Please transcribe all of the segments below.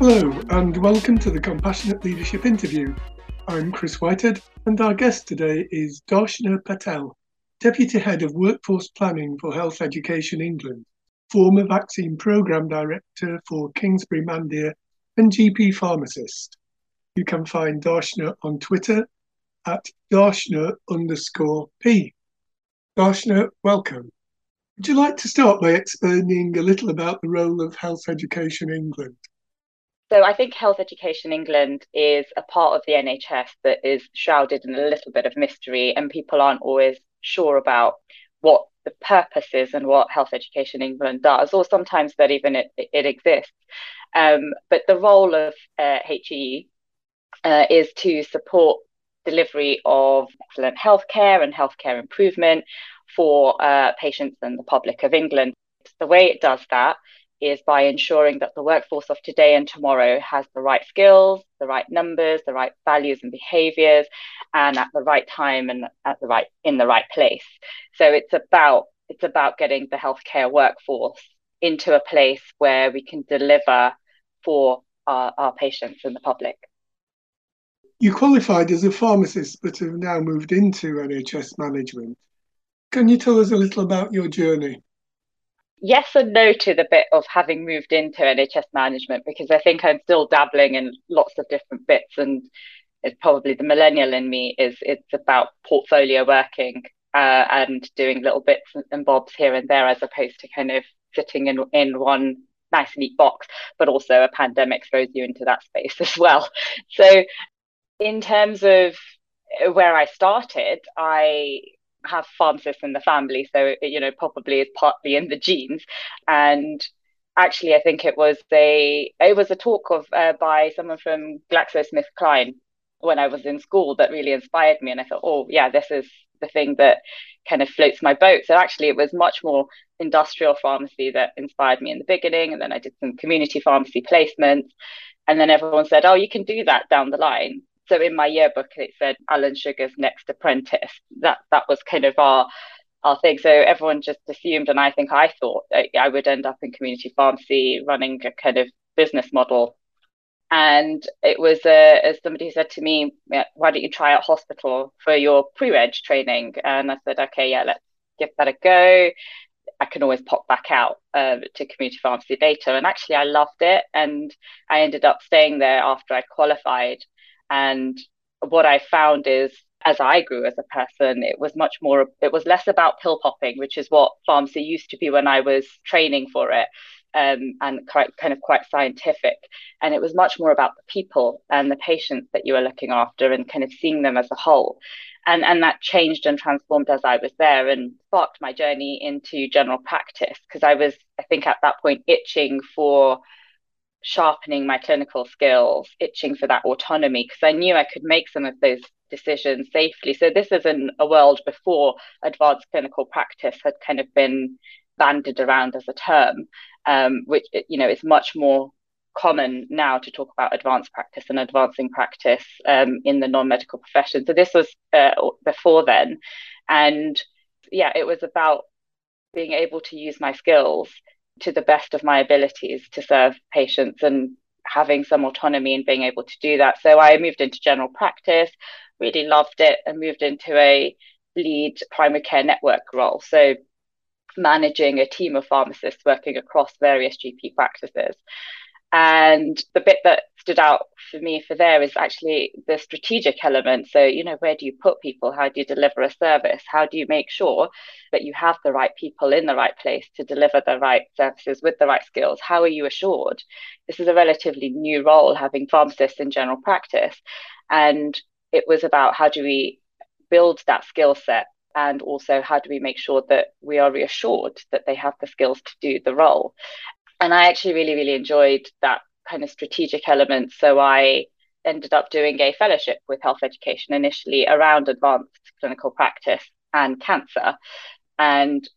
Hello, and welcome to the Compassionate Leadership Interview. I'm Chris Whitehead, and our guest today is Darshna Patel, Deputy Head of Workforce Planning for Health Education England, former Vaccine Programme Director for Kingsbury Mandir, and GP pharmacist. You can find Darshna on Twitter at Darshna underscore P. Darshna, welcome. Would you like to start by explaining a little about the role of Health Education England? So I think Health Education England is a part of the NHS that is shrouded in a little bit of mystery, and people aren't always sure about what the and what Health Education England does, or sometimes that even it, it exists. Um, but the role of uh, HE uh, is to support delivery of excellent healthcare and healthcare improvement for uh, patients and the public of England. The way it does that is by ensuring that the workforce of today and tomorrow has the right skills, the right numbers, the right values and behaviors, and at the right time and at the right in the right place. So it's about it's about getting the healthcare workforce into a place where we can deliver for our, our patients and the public. You qualified as a pharmacist but have now moved into NHS management. Can you tell us a little about your journey? Yes and no to the bit of having moved into NHS management because I think I'm still dabbling in lots of different bits and it's probably the millennial in me is it's about portfolio working uh, and doing little bits and bobs here and there as opposed to kind of sitting in in one nice neat box but also a pandemic throws you into that space as well. So in terms of where I started I have pharmacists in the family, so you know probably is partly in the genes. And actually, I think it was a it was a talk of uh, by someone from GlaxoSmithKline when I was in school that really inspired me, and I thought, oh yeah, this is the thing that kind of floats my boat. So actually, it was much more industrial pharmacy that inspired me in the beginning, and then I did some community pharmacy placements, and then everyone said, oh, you can do that down the line. So in my yearbook, it said Alan Sugar's next apprentice. That that was kind of our our thing. So everyone just assumed, and I think I thought I would end up in community pharmacy running a kind of business model. And it was uh, as somebody said to me, why don't you try out hospital for your pre-reg training? And I said, okay, yeah, let's give that a go. I can always pop back out uh, to community pharmacy later. And actually, I loved it. And I ended up staying there after I qualified and what I found is as I grew as a person, it was much more, it was less about pill popping, which is what pharmacy used to be when I was training for it. Um, and quite, kind of quite scientific. And it was much more about the people and the patients that you were looking after and kind of seeing them as a whole. And, and that changed and transformed as I was there and sparked my journey into general practice because I was, I think, at that point itching for sharpening my clinical skills, itching for that autonomy, because I knew I could make some of those decisions safely. So this is in a world before advanced clinical practice had kind of been banded around as a term, um, which you know is much more common now to talk about advanced practice and advancing practice um, in the non-medical profession. So this was uh, before then, and yeah, it was about being able to use my skills to the best of my abilities to serve patients and having some autonomy and being able to do that. So I moved into general practice, really loved it, and moved into a lead primary care network role. So managing a team of pharmacists working across various GP practices. And the bit that stood out for me for there is actually the strategic element. So, you know, where do you put people? How do you deliver a service? How do you make sure that you have the right people in the right place to deliver the right services with the right skills? How are you assured? This is a relatively new role, having pharmacists in general practice. And it was about how do we build that skill set and also how do we make sure that we are reassured that they have the skills to do the role and I actually really, really enjoyed that kind of strategic element. So I ended up doing a fellowship with health education initially around advanced clinical practice and cancer. And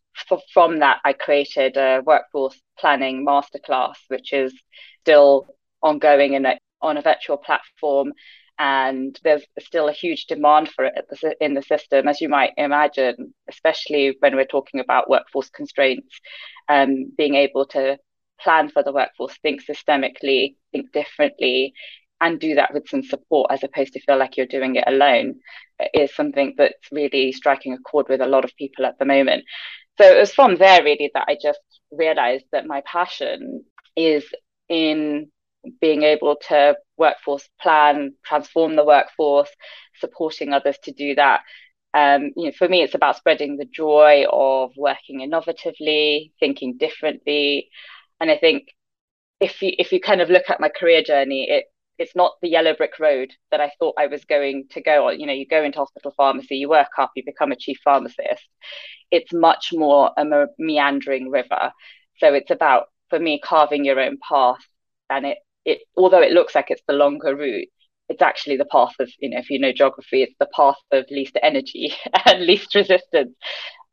from that, I created a workforce planning masterclass, which is still ongoing and on a virtual platform and there's still a huge demand for it in the system, as you might imagine, especially when we're talking about workforce constraints, um, being able to plan for the workforce, think systemically, think differently, and do that with some support as opposed to feel like you're doing it alone is something that's really striking a chord with a lot of people at the moment. So it was from there really that I just realized that my passion is in being able to workforce plan, transform the workforce, supporting others to do that. Um, you know, for me, it's about spreading the joy of working innovatively, thinking differently, and I think if you if you kind of look at my career journey, it it's not the yellow brick road that I thought I was going to go on. You know, you go into hospital pharmacy, you work up, you become a chief pharmacist. It's much more a meandering river. So it's about for me carving your own path, and it it although it looks like it's the longer route, it's actually the path of you know if you know geography, it's the path of least energy and least resistance.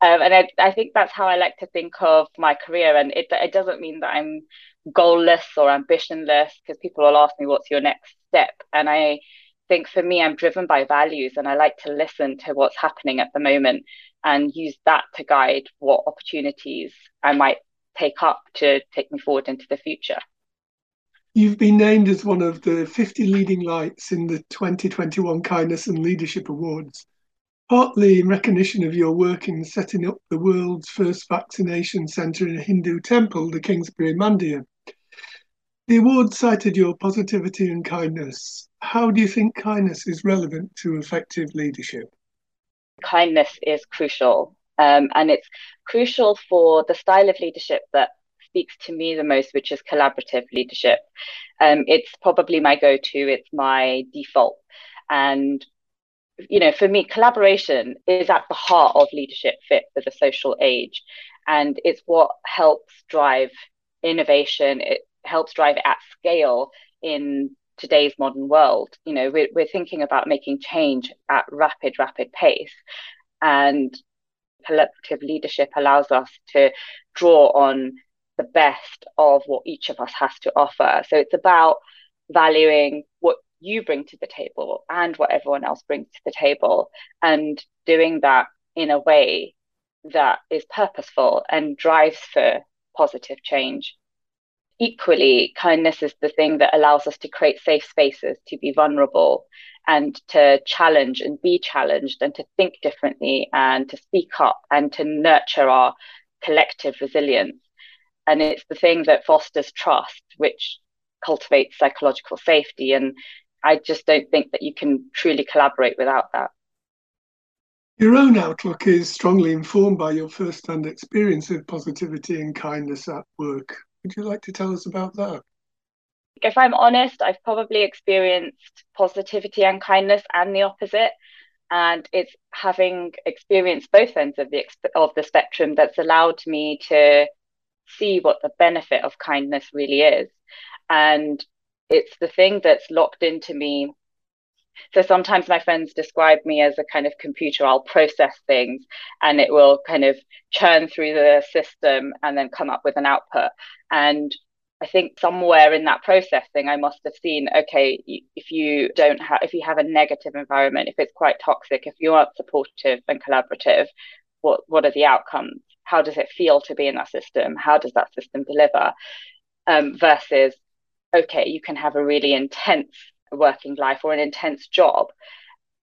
Um, and I, I think that's how I like to think of my career. And it, it doesn't mean that I'm goalless or ambitionless because people will ask me, what's your next step? And I think for me, I'm driven by values and I like to listen to what's happening at the moment and use that to guide what opportunities I might take up to take me forward into the future. You've been named as one of the 50 leading lights in the 2021 Kindness and Leadership Awards partly in recognition of your work in setting up the world's first vaccination centre in a Hindu temple, the Kingsbury Mandir. The award cited your positivity and kindness. How do you think kindness is relevant to effective leadership? Kindness is crucial, um, and it's crucial for the style of leadership that speaks to me the most, which is collaborative leadership. Um, it's probably my go to, it's my default. And you know, for me, collaboration is at the heart of leadership fit for the social age. And it's what helps drive innovation. It helps drive at scale in today's modern world. You know, we're, we're thinking about making change at rapid, rapid pace. And collaborative leadership allows us to draw on the best of what each of us has to offer. So it's about valuing what you bring to the table and what everyone else brings to the table and doing that in a way that is purposeful and drives for positive change equally kindness is the thing that allows us to create safe spaces to be vulnerable and to challenge and be challenged and to think differently and to speak up and to nurture our collective resilience and it's the thing that fosters trust which cultivates psychological safety and I just don't think that you can truly collaborate without that. Your own outlook is strongly informed by your first hand experience of positivity and kindness at work. Would you like to tell us about that? If I'm honest, I've probably experienced positivity and kindness and the opposite. And it's having experienced both ends of the of the spectrum that's allowed me to see what the benefit of kindness really is. And it's the thing that's locked into me. So sometimes my friends describe me as a kind of computer i'll process things and it will kind of churn through the system and then come up with an output. And i think somewhere in that processing i must have seen okay if you don't have if you have a negative environment if it's quite toxic if you aren't supportive and collaborative what what are the outcomes how does it feel to be in that system how does that system deliver um, versus okay, you can have a really intense working life or an intense job.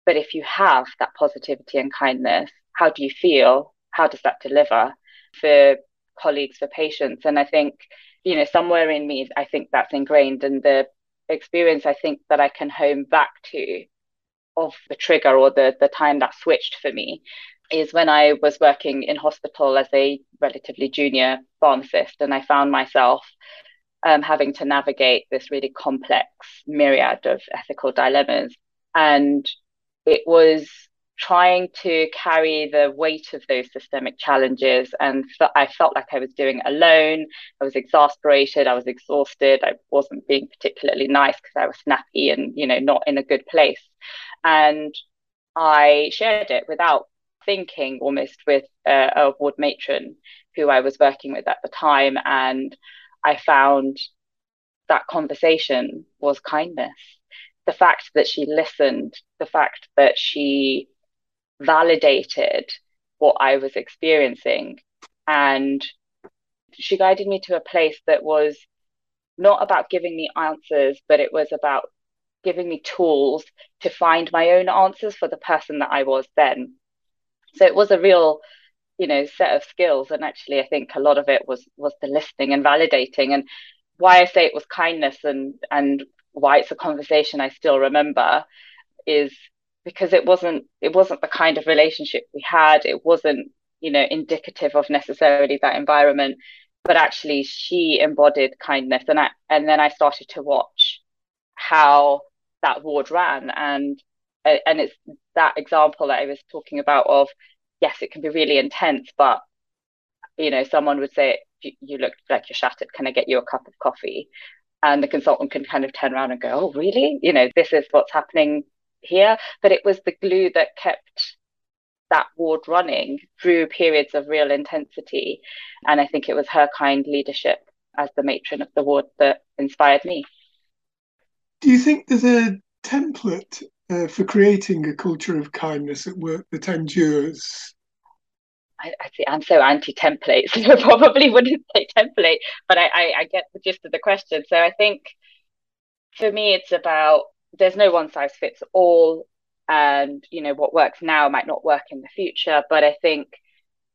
But if you have that positivity and kindness, how do you feel? How does that deliver for colleagues, for patients? And I think, you know, somewhere in me, I think that's ingrained. And the experience I think that I can home back to of the trigger or the, the time that switched for me is when I was working in hospital as a relatively junior pharmacist. And I found myself um, having to navigate this really complex myriad of ethical dilemmas. And it was trying to carry the weight of those systemic challenges. And I felt like I was doing it alone. I was exasperated. I was exhausted. I wasn't being particularly nice because I was snappy and, you know, not in a good place. And I shared it without thinking almost with uh, a ward matron who I was working with at the time. And I found that conversation was kindness. The fact that she listened, the fact that she validated what I was experiencing. And she guided me to a place that was not about giving me answers, but it was about giving me tools to find my own answers for the person that I was then. So it was a real, you know, set of skills. And actually, I think a lot of it was was the listening and validating. And why I say it was kindness and and why it's a conversation I still remember is because it wasn't it wasn't the kind of relationship we had. It wasn't you know indicative of necessarily that environment but actually she embodied kindness and I, and then I started to watch how that ward ran and Uh, and it's that example that I was talking about of yes it can be really intense but you know someone would say you, you look like you're shattered can I get you a cup of coffee and the consultant can kind of turn around and go oh really you know this is what's happening here but it was the glue that kept that ward running through periods of real intensity. And I think it was her kind leadership as the matron of the ward that inspired me. Do you think there's a template uh, for creating a culture of kindness at work that endures? I, I see, I'm so anti-template, so I probably wouldn't say template, but I, I, I get the gist of the question. So I think for me, it's about there's no one size fits all and you know what works now might not work in the future but i think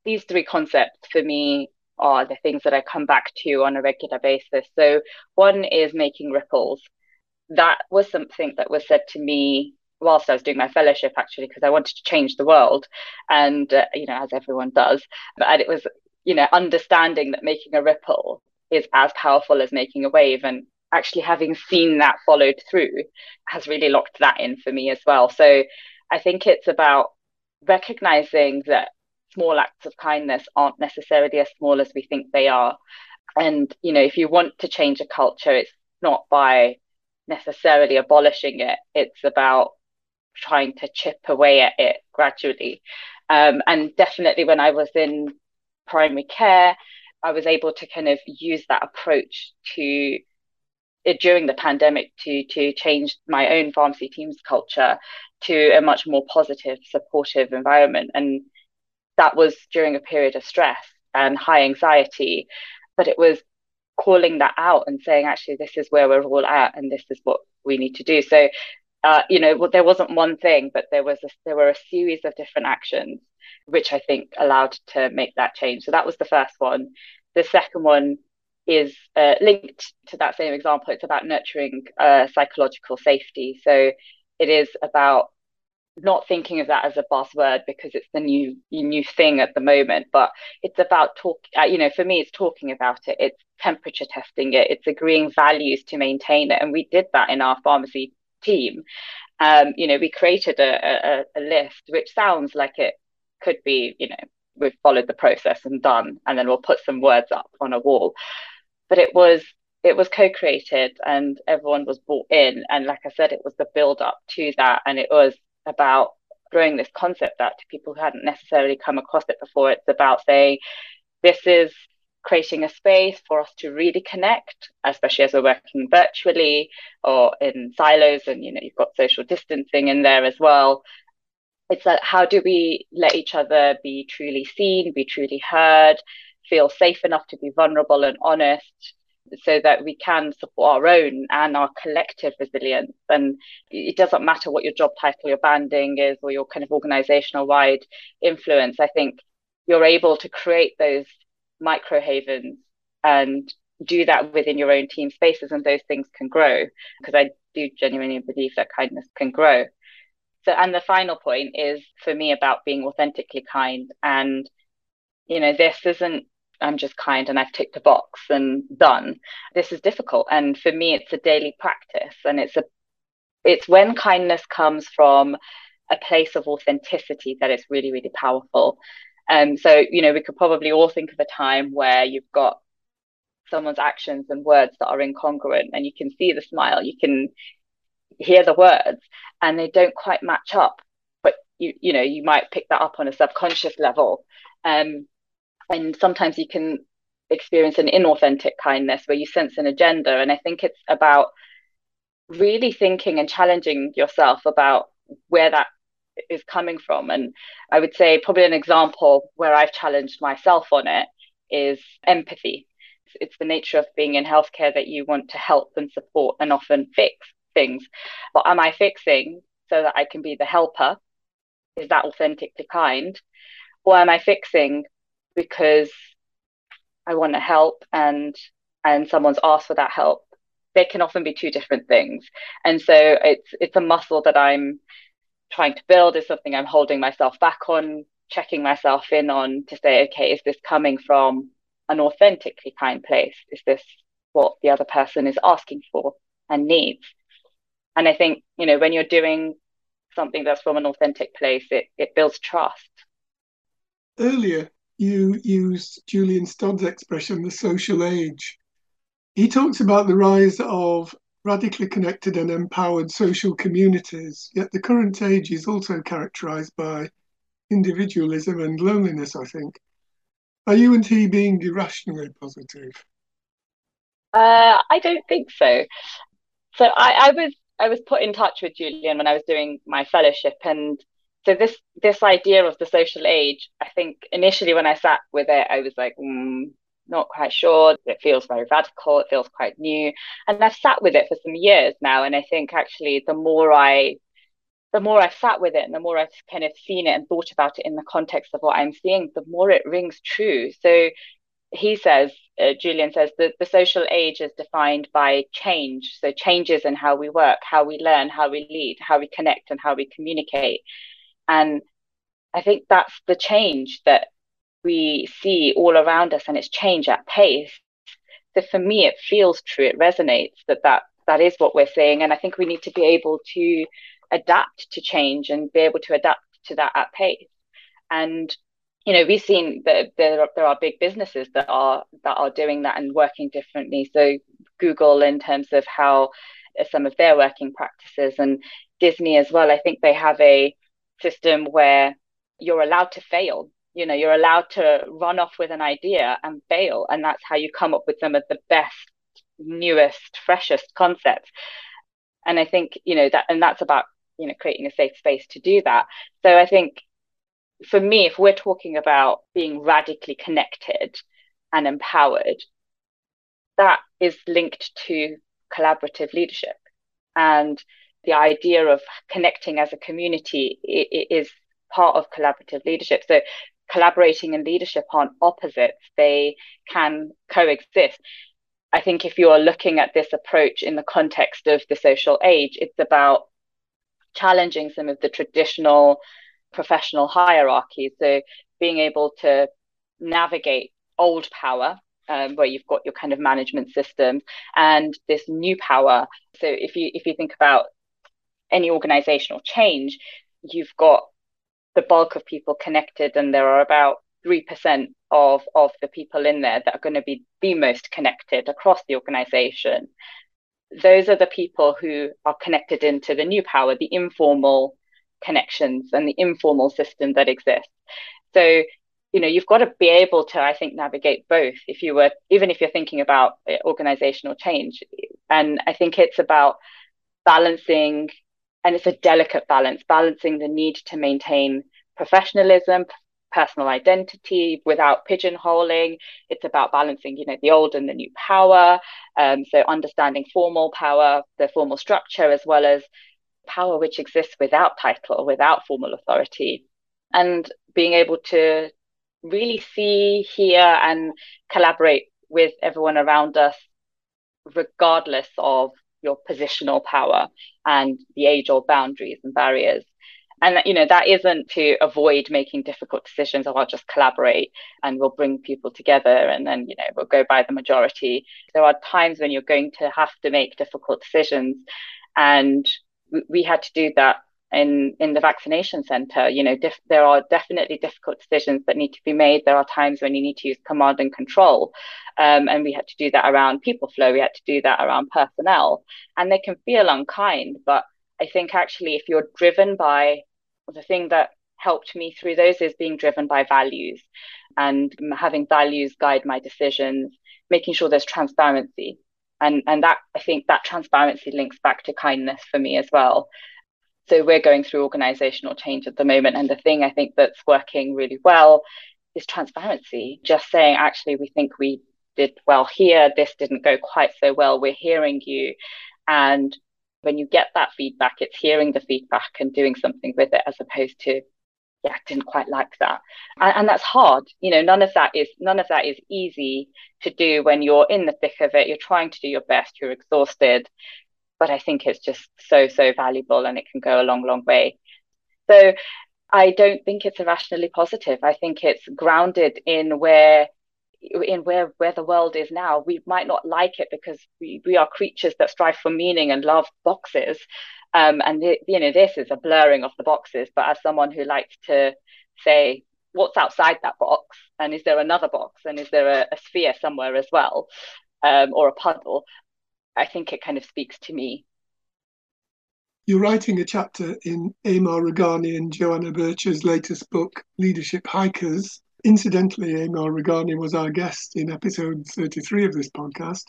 these three concepts for me are the things that i come back to on a regular basis so one is making ripples that was something that was said to me whilst i was doing my fellowship actually because i wanted to change the world and uh, you know as everyone does and it was you know understanding that making a ripple is as powerful as making a wave and actually having seen that followed through has really locked that in for me as well. So I think it's about recognizing that small acts of kindness aren't necessarily as small as we think they are. And, you know, if you want to change a culture, it's not by necessarily abolishing it, it's about trying to chip away at it gradually. Um, and definitely when I was in primary care, I was able to kind of use that approach to during the pandemic to to change my own pharmacy teams culture to a much more positive supportive environment and that was during a period of stress and high anxiety but it was calling that out and saying actually this is where we're all at and this is what we need to do so uh, you know there wasn't one thing but there was a, there were a series of different actions which i think allowed to make that change so that was the first one the second one is uh, linked to that same example. It's about nurturing uh, psychological safety. So it is about not thinking of that as a buzzword because it's the new new thing at the moment, but it's about talk. Uh, you know, for me, it's talking about it. It's temperature testing it. It's agreeing values to maintain it, and we did that in our pharmacy team. Um, you know, we created a, a, a list, which sounds like it could be, you know, we've followed the process and done, and then we'll put some words up on a wall. But it was it was co-created and everyone was brought in. And like i said it was the build up to that. And it was about throwing this concept out to people who hadn't necessarily come across it before. It's about saying this is creating a space for us to really connect especially as we're working virtually or in silos and you know you've got social distancing in there as well it's that how do we let each other be truly seen be truly heard feel safe enough to be vulnerable and honest so that we can support our own and our collective resilience. And it doesn't matter what your job title, your banding is, or your kind of organizational wide influence. I think you're able to create those micro havens and do that within your own team spaces, and those things can grow. Because I do genuinely believe that kindness can grow. So, and the final point is for me about being authentically kind. And, you know, this isn't I'm just kind and I've ticked a box and done. This is difficult. And for me, it's a daily practice. And it's a it's when kindness comes from a place of authenticity that it's really, really powerful. Um, so, you know, we could probably all think of a time where you've got someone's actions and words that are incongruent and you can see the smile, you can hear the words and they don't quite match up. But you, you know, you might pick that up on a subconscious level. Um, and sometimes you can experience an inauthentic kindness where you sense an agenda. And I think it's about really thinking and challenging yourself about where that is coming from. And I would say probably an example where I've challenged myself on it is empathy. It's the nature of being in healthcare that you want to help and support and often fix things. But am I fixing so that I can be the helper? Is that authentically kind? Or am I fixing because I want to help and and someone's asked for that help? They can often be two different things. And so it's it's a muscle that I'm trying to build, is something I'm holding myself back on, checking myself in on to say, okay, is this coming from an authentically kind place? Is this what the other person is asking for and needs? And I think, you know, when you're doing something that's from an authentic place, it, it builds trust. Earlier, you used Julian Stodd's expression, the social age. He talks about the rise of radically connected and empowered social communities, yet the current age is also characterized by individualism and loneliness, I think. Are you and he being irrationally positive? Uh, I don't think so. So I, I was I was put in touch with Julian when I was doing my fellowship, and so this this idea of the social age, I think initially when I sat with it, I was like, mm, not quite sure. It feels very radical. It feels quite new, and I've sat with it for some years now, and I think actually the more I the more I've sat with it and the more I've kind of seen it and thought about it in the context of what I'm seeing, the more it rings true. So he says, uh, Julian says, that the social age is defined by change. So changes in how we work, how we learn, how we lead, how we connect, and how we communicate. And I think that's the change that we see all around us, and it's change at pace. So for me, it feels true. It resonates that that that is what we're seeing, and I think we need to be able to adapt to change and be able to adapt to that at pace. And you know, we've seen that there, there are big businesses that are that are doing that and working differently. So Google, in terms of how some of their working practices, and Disney as well. I think they have a system where you're allowed to fail. You know, you're allowed to run off with an idea and fail, and that's how you come up with some of the best, newest, freshest concepts. And I think you know that, and that's about you know creating a safe space to do that. So i think for me if we're talking about being radically connected and empowered that is linked to collaborative leadership. And the idea of connecting as a community is part of collaborative leadership. So collaborating and leadership aren't opposites they can coexist i think if you are looking at this approach in the context of the social age it's about challenging some of the traditional professional hierarchies. So being able to navigate old power um, where you've got your kind of management systems and this new power. So if you if you think about any organizational change, you've got the bulk of people connected, and there are about three percent of of the people in there that are going to be the most connected across the organization those are the people who are connected into the new power, the informal connections and the informal system that exists. So, you know, you've got to be able to, I think, navigate both if you were, even if you're thinking about uh, organizational change. And I think it's about balancing, and it's a delicate balance, balancing the need to maintain professionalism, personal identity without pigeonholing. It's about balancing, you know, the old and the new power. Um, so understanding formal power, the formal structure, as well as power which exists without title, without formal authority, and being able to really see, hear, and collaborate with everyone around us, regardless of your positional power and the age old boundaries and barriers. And you know that isn't to avoid making difficult decisions or i'll just collaborate and we'll bring people together and then you know we'll go by the majority. There are times when you're going to have to make difficult decisions and we had to do that in in the vaccination center you know dif- there are definitely difficult decisions that need to be made there are times when you need to use command and control um, and we had to do that around people flow we had to do that around personnel and they can feel unkind but i think actually if you're driven by the thing that helped me through those is being driven by values and having values guide my decisions, making sure there's transparency. And, and that I think that transparency links back to kindness for me as well. So we're going through organizational change at the moment. And the thing I think that's working really well is transparency. Just saying, actually, we think we did well here. This didn't go quite so well. We're hearing you. And when you get that feedback, it's hearing the feedback and doing something with it as opposed to, yeah, I didn't quite like that. And, and that's hard. You know, none of that is none of that is easy to do when you're in the thick of it. You're trying to do your best, you're exhausted. But I think it's just so, so valuable and it can go a long, long way. So I don't think it's irrationally positive. I think it's grounded in where in where where the world is now. We might not like it because we, we are creatures that strive for meaning and love boxes. Um, and the, you know this is a blurring of the boxes but as someone who likes to say what's outside that box? And is there another box? And is there a, a sphere somewhere as well? Um, or a puddle i think it kind of speaks to me you're writing a chapter in Amar Rughani and Joanna Bircher's latest book, Leadership Hikers, Incidentally, Amar Rughani was our guest in episode 33 of this podcast.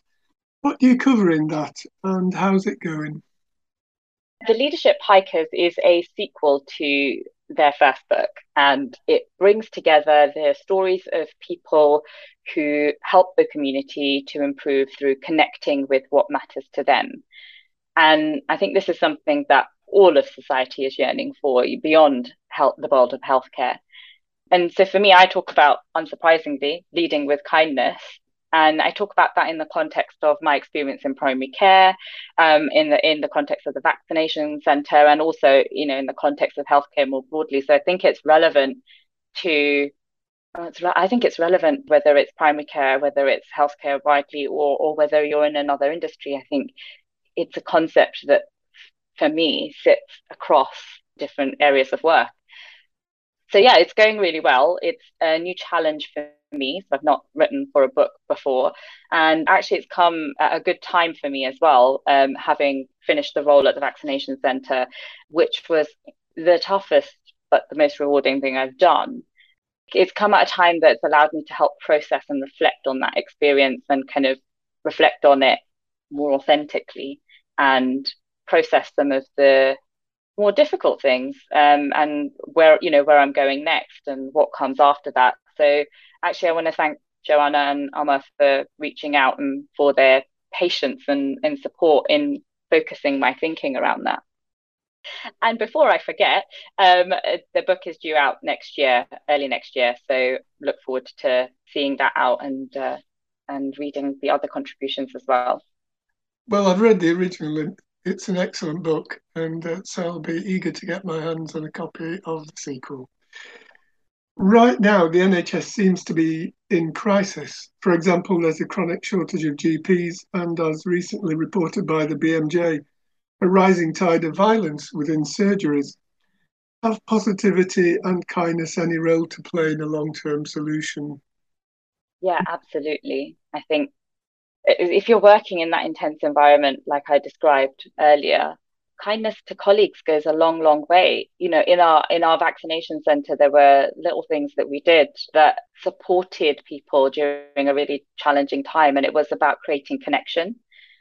What do you cover in that and how's it going? The Leadership Hikers is a sequel to their first book and it brings together the stories of people who help the community to improve through connecting with what matters to them. And I think this is something that all of society is yearning for beyond health, the world of healthcare. And so for me, I talk about, unsurprisingly, leading with kindness. And I talk about that in the context of my experience in primary care, um, in the in the context of the vaccination centre, and also, you know, in the context of healthcare more broadly. So I think it's relevant to I think it's relevant whether it's primary care, whether it's healthcare widely, or or whether you're in another industry. I think it's a concept that, for me, sits across different areas of work so yeah, it's going really well. It's a new challenge for me. So I've not written for a book before, and actually, it's come at a good time for me as well. Um, having finished the role at the vaccination centre, which was the toughest but the most rewarding thing I've done. It's come at a time that's allowed me to help process and reflect on that experience and kind of reflect on it more authentically and process some of the more difficult things um, and where you know where I'm going next and what comes after that. So actually, I want to thank Joanna and Amar for reaching out and for their patience and, and support in focusing my thinking around that. And before I forget, um, the book is due out next year, early next year. So look forward to seeing that out and uh, and reading the other contributions as well. Well, I've read the original it's an excellent book, and uh, so I'll be eager to get my hands on a copy of the sequel. Right now, the NHS seems to be in crisis. For example, there's a chronic shortage of GPs, and as recently reported by the BMJ, a rising tide of violence within surgeries. Have positivity and kindness any role to play in a long term solution? Yeah, absolutely. I think if you're working in that intense environment, like I described earlier, kindness to colleagues goes a long, long way. You know, in our in our vaccination center, there were little things that we did that supported people during a really challenging time, and it was about creating connection.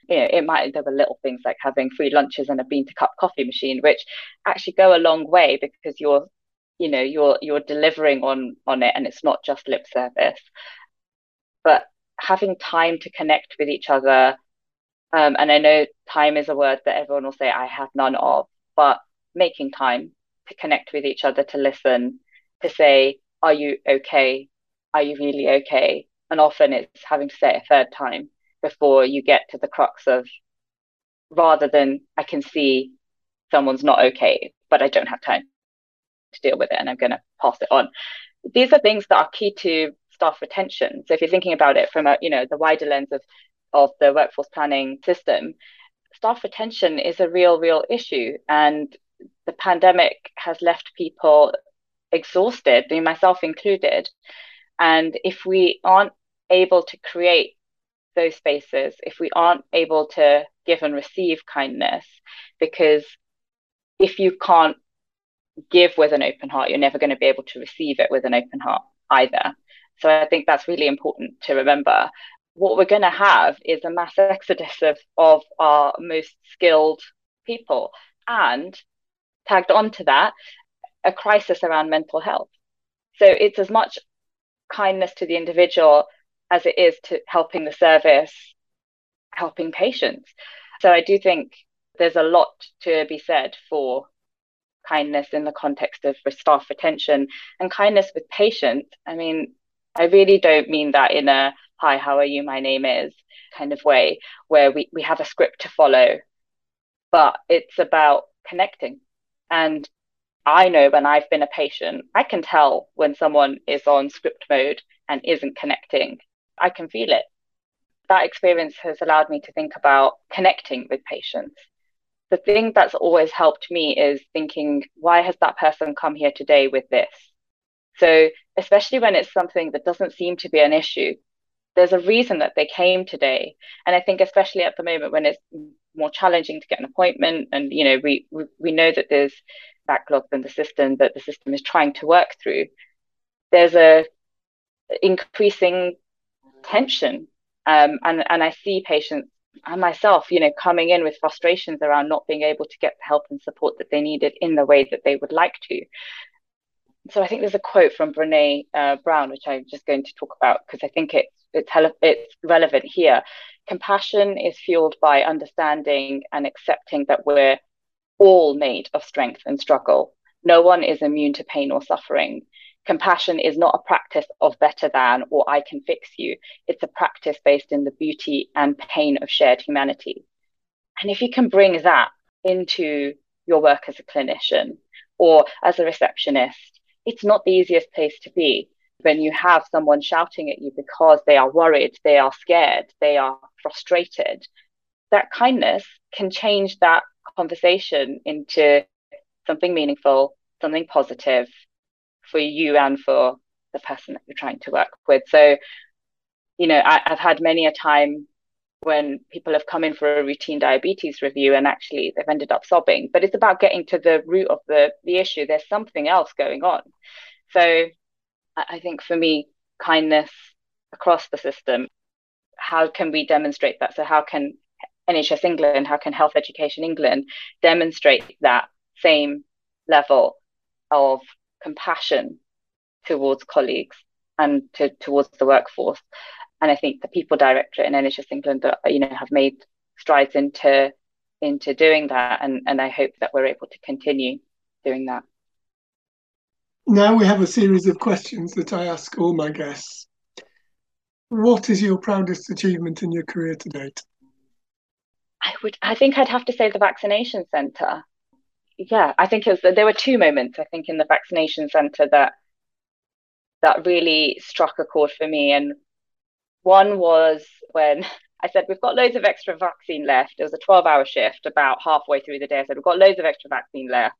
You know, it might there were little things like having free lunches and a bean to cup coffee machine, which actually go a long way because you're, you know, you're you're delivering on on it, and it's not just lip service. But having time to connect with each other. Um, and I know time is a word that everyone will say I have none of, but making time to connect with each other, to listen, to say, Are you okay? Are you really okay? And often it's having to say it a third time before you get to the crux of rather than I can see someone's not okay, but I don't have time to deal with it and I'm going to pass it on. These are things that are key to staff retention. So if you're thinking about it from a you know the wider lens of of the workforce planning system, staff retention is a real real issue, and the pandemic has left people exhausted, me myself included. And if we aren't able to create those spaces, if we aren't able to give and receive kindness, because if you can't give with an open heart, you're never going to be able to receive it with an open heart either. So I think that's really important to remember. What we're going to have is a mass exodus of, of our most skilled people. And tagged onto that, a crisis around mental health. So it's as much kindness to the individual as it is to helping the service, helping patients. So I do think there's a lot to be said for kindness in the context of staff retention and kindness with patients. I mean, I really don't mean that in a hi, how are you? My name is kind of way where we, we have a script to follow, but it's about connecting. And I know when I've been a patient, I can tell when someone is on script mode and isn't connecting. I can feel it. That experience has allowed me to think about connecting with patients. The thing that's always helped me is thinking, why has that person come here today with this? So, especially when it's something that doesn't seem to be an issue, there's a reason that they came today. And I think, especially at the moment when it's more challenging to get an appointment, and you know, we we, we know that there's backlogs in the system that the system is trying to work through. There's a increasing tension, um, and and I see patients and myself, you know, coming in with frustrations around not being able to get the help and support that they needed in the way that they would like to so I think there's a quote from Brene uh, Brown, which I'm just going to talk about because I think it's it's it's relevant here. Compassion is fueled by understanding and accepting that we're all made of strength and struggle. No one is immune to pain or suffering. Compassion is not a practice of better than or I can fix you. It's a practice based in the beauty and pain of shared humanity. And if you can bring that into your work as a clinician or as a receptionist it's not the easiest place to be when you have someone shouting at you because they are worried, they are scared, they are frustrated. That kindness can change that conversation into something meaningful, something positive for you and for the person that you're trying to work with. So, you know, I, have had many a time when people have come in for a routine diabetes review and actually they've ended up sobbing but it's about getting to the root of the the issue there's something else going on so i think for me kindness across the system how can we demonstrate that so how can nhs england how can health education england demonstrate that same level of compassion towards colleagues and to, towards the workforce and I think the people directorate in NHS England, you know, have made strides into into doing that, and and I hope that we're able to continue doing that. Now we have a series of questions that I ask all my guests. What is your proudest achievement in your career to date? I would, I think I'd have to say the vaccination centre. Yeah, I think it was, there were two moments I think in the vaccination centre that that really struck a chord for me, and one was when I said, We've got loads of extra vaccine left. It was a 12 hour shift about halfway through the day. I said, We've got loads of extra vaccine left.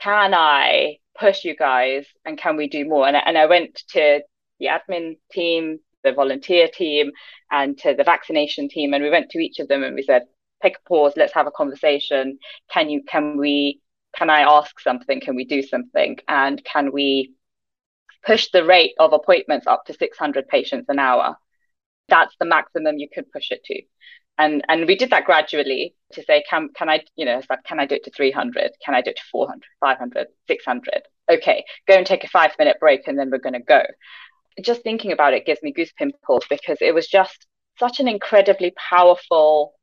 Can I push you guys and can we do more? And, and I went to the admin team, the volunteer team, and to the vaccination team. And we went to each of them and we said, Take a pause, let's have a conversation. Can you, can we, can I ask something? Can we do something? And can we push the rate of appointments up to 600 patients an hour. That's the maximum you could push it to. And, and we did that gradually to say, can, can I, you know, can I do it to 300? Can I do it to 400, 500, 600? Okay, go and take a five minute break and then we're going to go. Just thinking about it gives me goose pimples because it was just such an incredibly powerful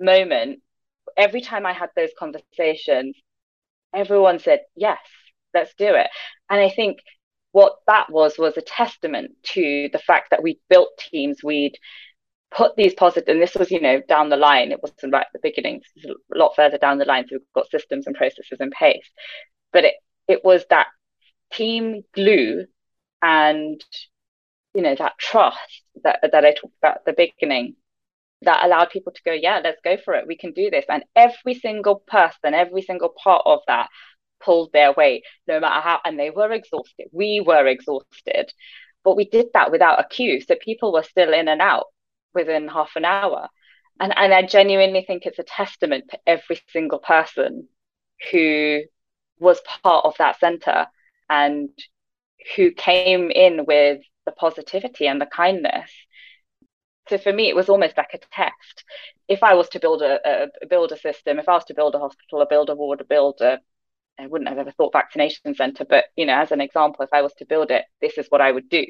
moment. Every time I had those conversations, everyone said, yes, let's do it. And I think what that was was a testament to the fact that we built teams, we'd put these positive, and this was, you know, down the line. It wasn't right at the beginning. A lot further down the line. So we've got systems and processes in place. But it, it was that team glue and, you know, that trust that, that I talked about at the beginning that allowed people to go, yeah, let's go for it. We can do this. And every single person, every single part of that pulled their weight no matter how and they were exhausted we were exhausted but we did that without a queue so people were still in and out within half an hour and and I genuinely think it's a testament to every single person who was part of that center and who came in with the positivity and the kindness. So for me, it was almost like a test. If I was to build a, a build a system, if I was to build a hospital, or build a ward, or build a, I wouldn't have ever thought vaccination center, but you know, as an example, if I was to build it, this is what I would do.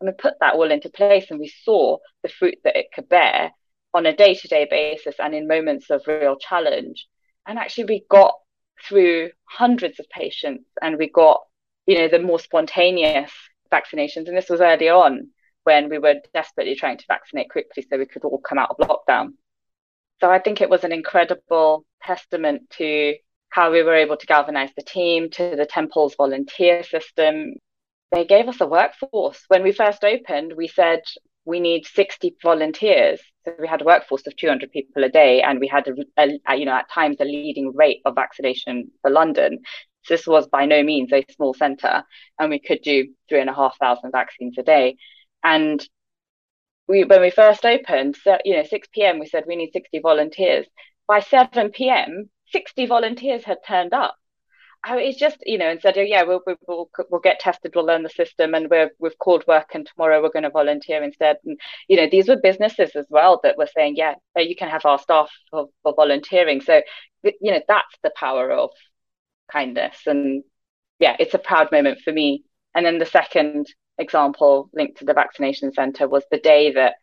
And we put that all into place, and we saw the fruit that it could bear on a day-to-day basis and in moments of real challenge. And actually, we got through hundreds of patients, and we got you know the more spontaneous vaccinations. And this was early on when we were desperately trying to vaccinate quickly so we could all come out of lockdown. So I think it was an incredible testament to how we were able to galvanize the team, to the temple's volunteer system. They gave us a workforce. When we first opened, we said we need 60 volunteers. So we had a workforce of 200 people a day, and we had, a, a, you know, at times a leading rate of vaccination for London. So this was by no means a small centre, and we could do three and a half thousand vaccines a day. And we, when we first opened, so, you know, 6 p.m., we said we need 60 volunteers. By 7 p.m., 60 volunteers had turned up. it's just, you know, and said, oh, yeah, we'll, we'll, we'll get tested, we'll learn the system, and we're, we've called work, and tomorrow we're going to volunteer instead. And, you know, these were businesses as well that were saying, yeah, you can have our staff for, for volunteering. So, you know, that's the power of kindness. And yeah, it's a proud moment for me. And then the second example linked to the vaccination centre was the day that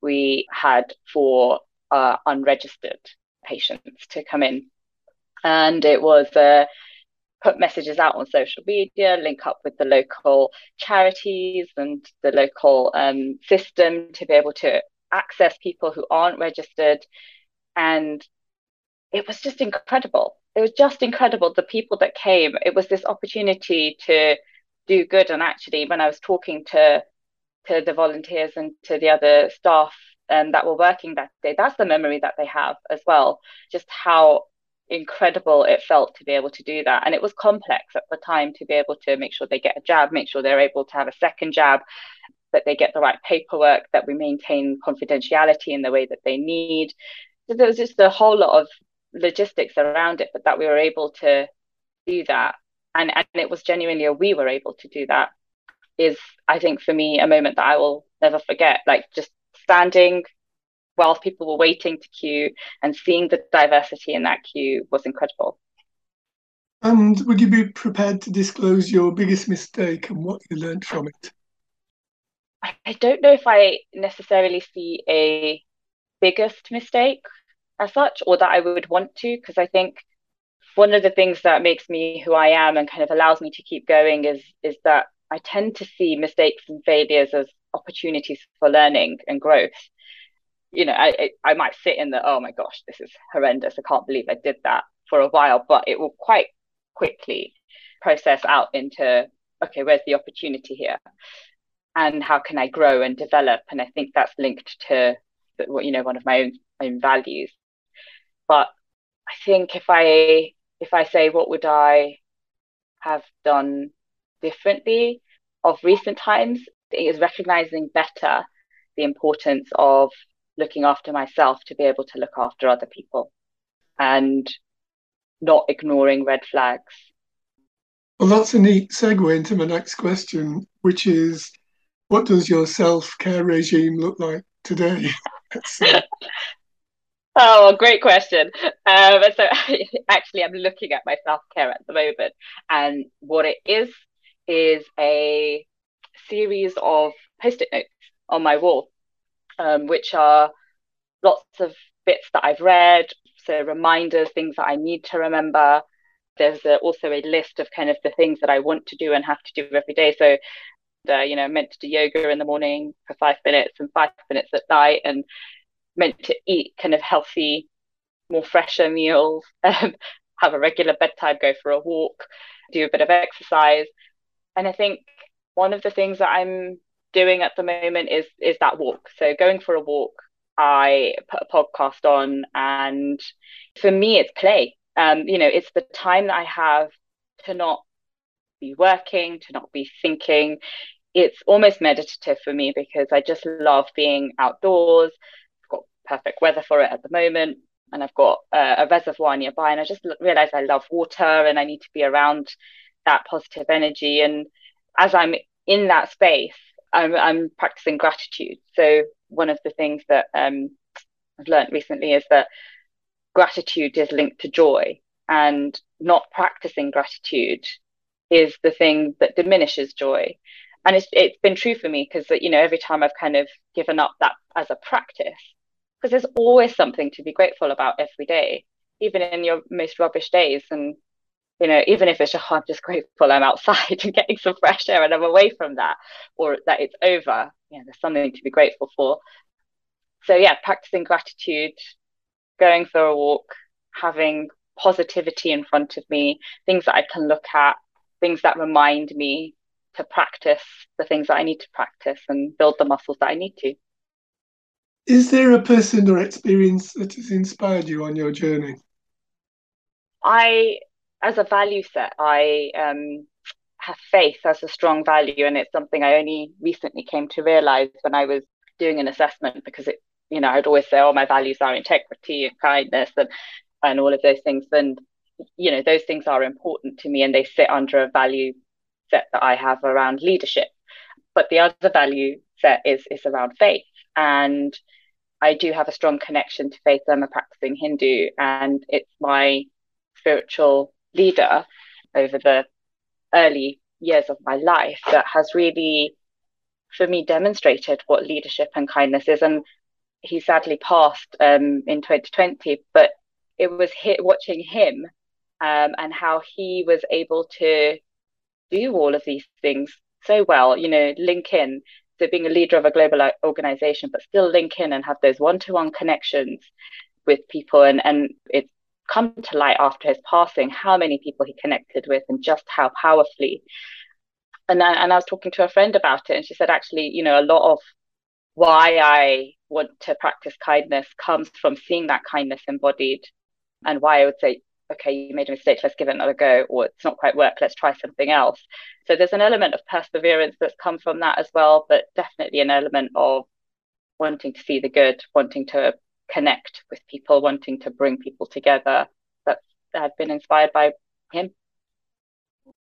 we had for uh, unregistered patients to come in. And it was uh, put messages out on social media, link up with the local charities and the local um, system to be able to access people who aren't registered. And it was just incredible. It was just incredible the people that came. It was this opportunity to do good. And actually when i was talking to to the volunteers and to the other staff um, that were working that day that's the memory that they have as well just how incredible it felt to be able to do that and it was complex at the time to be able to make sure they get a jab make sure they're able to have a second jab that they get the right paperwork that we maintain confidentiality in the way that they need so there was just a whole lot of logistics around it, but that we were able to do that. And, and it was genuinely a we were able to do that is, I think, for me, a moment that I will never forget. Like just standing while people were waiting to queue and seeing the diversity in that queue was incredible. And would you be prepared to disclose your biggest mistake and what you learned from it? I don't know if I necessarily see a biggest mistake as such or that I would want to because I think one of the things that makes me who I am and kind of allows me to keep going is is that I tend to see mistakes and failures as opportunities for learning and growth. You know, I I might sit in the oh my gosh, this is horrendous. I can't believe I did that for a while, but it will quite quickly process out into okay, where's the opportunity here, and how can I grow and develop? And I think that's linked to what you know one of my own own values but I think if I if I say what would I have done differently of recent times, it is recognizing better the importance of looking after myself to be able to look after other people and not ignoring red flags. Well, that's a neat segue into my next question, which is what does your self care regime look like today? Oh, great question. Um, so actually, I'm looking at my self care at the moment, and what it is is a series of post-it notes on my wall, um, which are lots of bits that I've read, so reminders, things that I need to remember. There's a, also a list of kind of the things that I want to do and have to do every day. So, you know, meant to do yoga in the morning for five minutes and five minutes at night, and meant to eat kind of healthy, more fresher meals, um, have a regular bedtime, go for a walk, do a bit of exercise. And I think one of the things that I'm doing at the moment is is that walk. So going for a walk, I put a podcast on, and for me, it's play. Um, you know, it's the time that I have to not be working, to not be thinking. It's almost meditative for me because I just love being outdoors, I've got perfect weather for it at the moment. and I've got a, a reservoir nearby, and I just realized I love water and I need to be around that positive energy. And as I'm in that space, I'm, I'm practicing gratitude. So one of the things that um, I've learned recently is that gratitude is linked to joy, and not practicing gratitude is the thing that diminishes joy. And it's it's been true for me because you know every time I've kind of given up that as a practice, because there's always something to be grateful about every day, even in your most rubbish days. And you know, even if it's just, oh, I'm just grateful I'm outside and getting some fresh air and I'm away from that, or that it's over. you know, there's something to be grateful for. So yeah, practicing gratitude, going for a walk, having positivity in front of me, things that I can look at, things that remind me to practice the things that I need to practice and build the muscles that I need to. Is there a person or experience that has inspired you on your journey? I, as a value set, I um, have faith as a strong value, and it's something I only recently came to realize when I was doing an assessment because it, you know, I'd always say, "Oh, my values are integrity and kindness and and all of those things," and you know, those things are important to me, and they sit under a value set that I have around leadership. But the other value set is is around faith, and I do have a strong connection to faith. I'm a practicing Hindu, and it's my spiritual leader over the early years of my life that has really, for me, demonstrated what leadership and kindness is. And he sadly passed um, in 2020, but it was hit, watching him um, and how he was able to do all of these things so well, you know, link in so being a leader of a global organization, but still link in and have those one-to-one connections with people. And, and it's come to light after his passing, how many people he connected with and just how powerfully. And I, and I was talking to a friend about it and she said, actually, you know, a lot of why I want to practice kindness comes from seeing that kindness embodied and why I would say okay, you made a mistake, let's give it another go, or it's not quite worked, let's try something else. So there's an element of perseverance that's come from that as well, but definitely an element of wanting to see the good, wanting to connect with people, wanting to bring people together. that I've been inspired by him.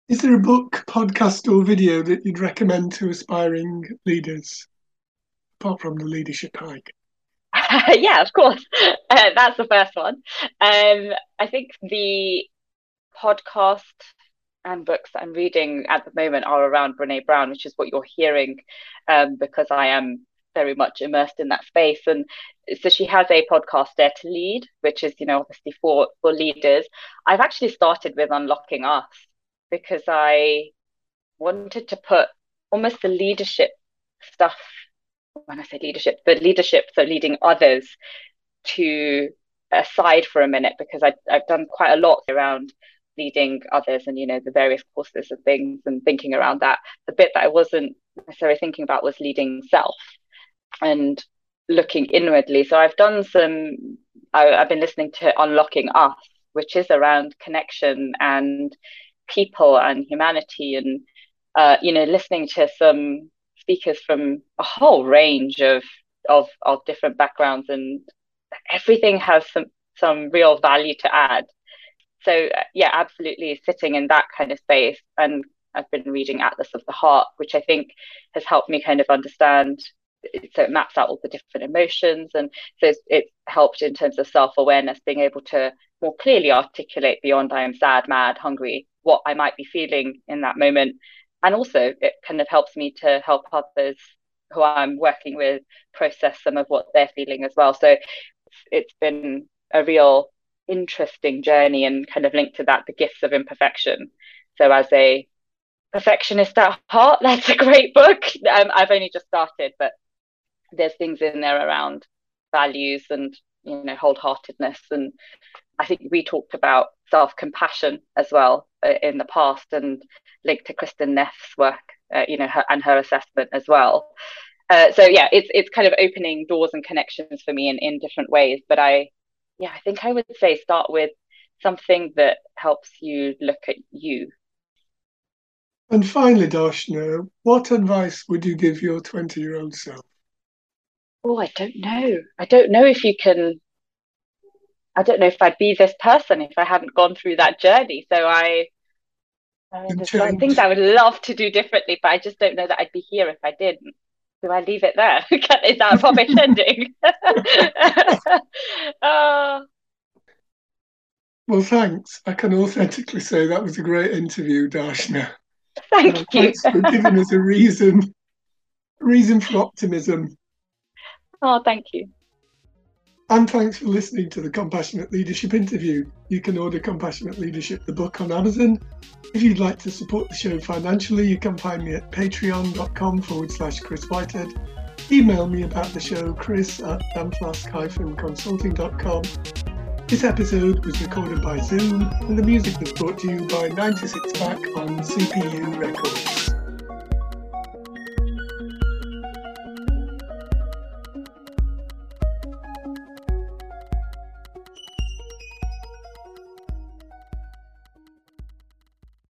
Is there a book, podcast, or video that you'd recommend to aspiring leaders, apart from the leadership hike? yeah, of course. Uh, that's the first one. Um, I think the podcast and books I'm reading at the moment are around Brene Brown, which is what you're hearing, um, because I am very much immersed in that space. And so she has a podcast, Dare to Lead, which is, you know, obviously for for leaders. I've actually started with Unlocking Us because I wanted to put almost the leadership stuff when I say leadership, the leadership, so leading others to aside for a minute because I, I've done quite a lot around leading others and you know the various courses and things and thinking around that the bit that i wasn't necessarily thinking about was leading self and looking inwardly. So i've done some I, have been listening to unlocking us which is around connection and people and humanity and uh, you know listening to some speakers from a whole range of of of different backgrounds and everything has some some real value to add. So uh, yeah absolutely sitting in that kind of space and i've been reading atlas of the heart which i think has helped me kind of understand so it maps out all the different emotions and so it's, it's helped in terms of self-awareness being able to more clearly articulate beyond i am sad mad hungry what i might be feeling in that moment and also it kind of helps me to help others who I'm working with process some of what they're feeling as well. So it's been a real interesting journey and kind of linked to that the gifts of imperfection. So as a perfectionist at heart, that's a great book. Um, I've only just started, but there's things in there around values and you know wholeheartedness and I think we talked about self compassion as well uh, in the past and linked to Kristin Neff's work, uh, you know, her, and her assessment as well. Uh, so yeah, it's it's kind of opening doors and connections for me in, in different ways. But I, yeah, I think I would say start with something that helps you look at you. And finally, Darshna, what advice would you give your 20 year old self? Oh, I don't know. I don't know if you can I don't know if I'd be this person if I hadn't gone through that journey. So I, I there's certain things I would love to do differently, but I just don't know that I'd be here if I didn't. Do I leave it there? Is that a rubbish ending? uh, well, thanks. I can authentically say that was a great interview, Darshna. Thank uh, you. Thanks for giving us a reason, reason for optimism. Oh, thank you. And thanks for listening to the Compassionate Leadership interview. You can order Compassionate Leadership, the book, on Amazon. If you'd like to support the show financially, you can find me at patreon.com forward slash Chris Whitehead. Email me about the show, chris at damflask-consulting.com. This episode was recorded by Zoom, and the music was brought to you by 96 Back on CPU Records.